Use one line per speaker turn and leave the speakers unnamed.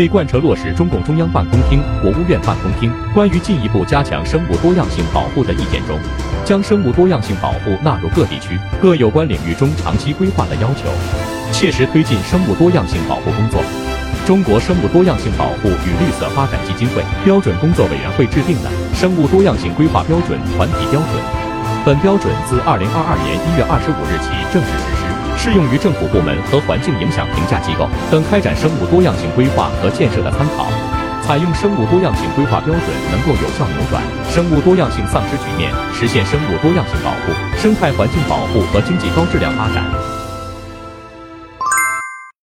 被贯彻落实中共中央办公厅、国务院办公厅关于进一步加强生物多样性保护的意见中，将生物多样性保护纳入各地区各有关领域中长期规划的要求，切实推进生物多样性保护工作。中国生物多样性保护与绿色发展基金会标准工作委员会制定的《生物多样性规划标准》团体标准，本标准自二零二二年一月二十五日起正式实施。适用于政府部门和环境影响评价机构等开展生物多样性规划和建设的参考。采用生物多样性规划标准，能够有效扭转生物多样性丧失局面，实现生物多样性保护、生态环境保护和经济高质量发展。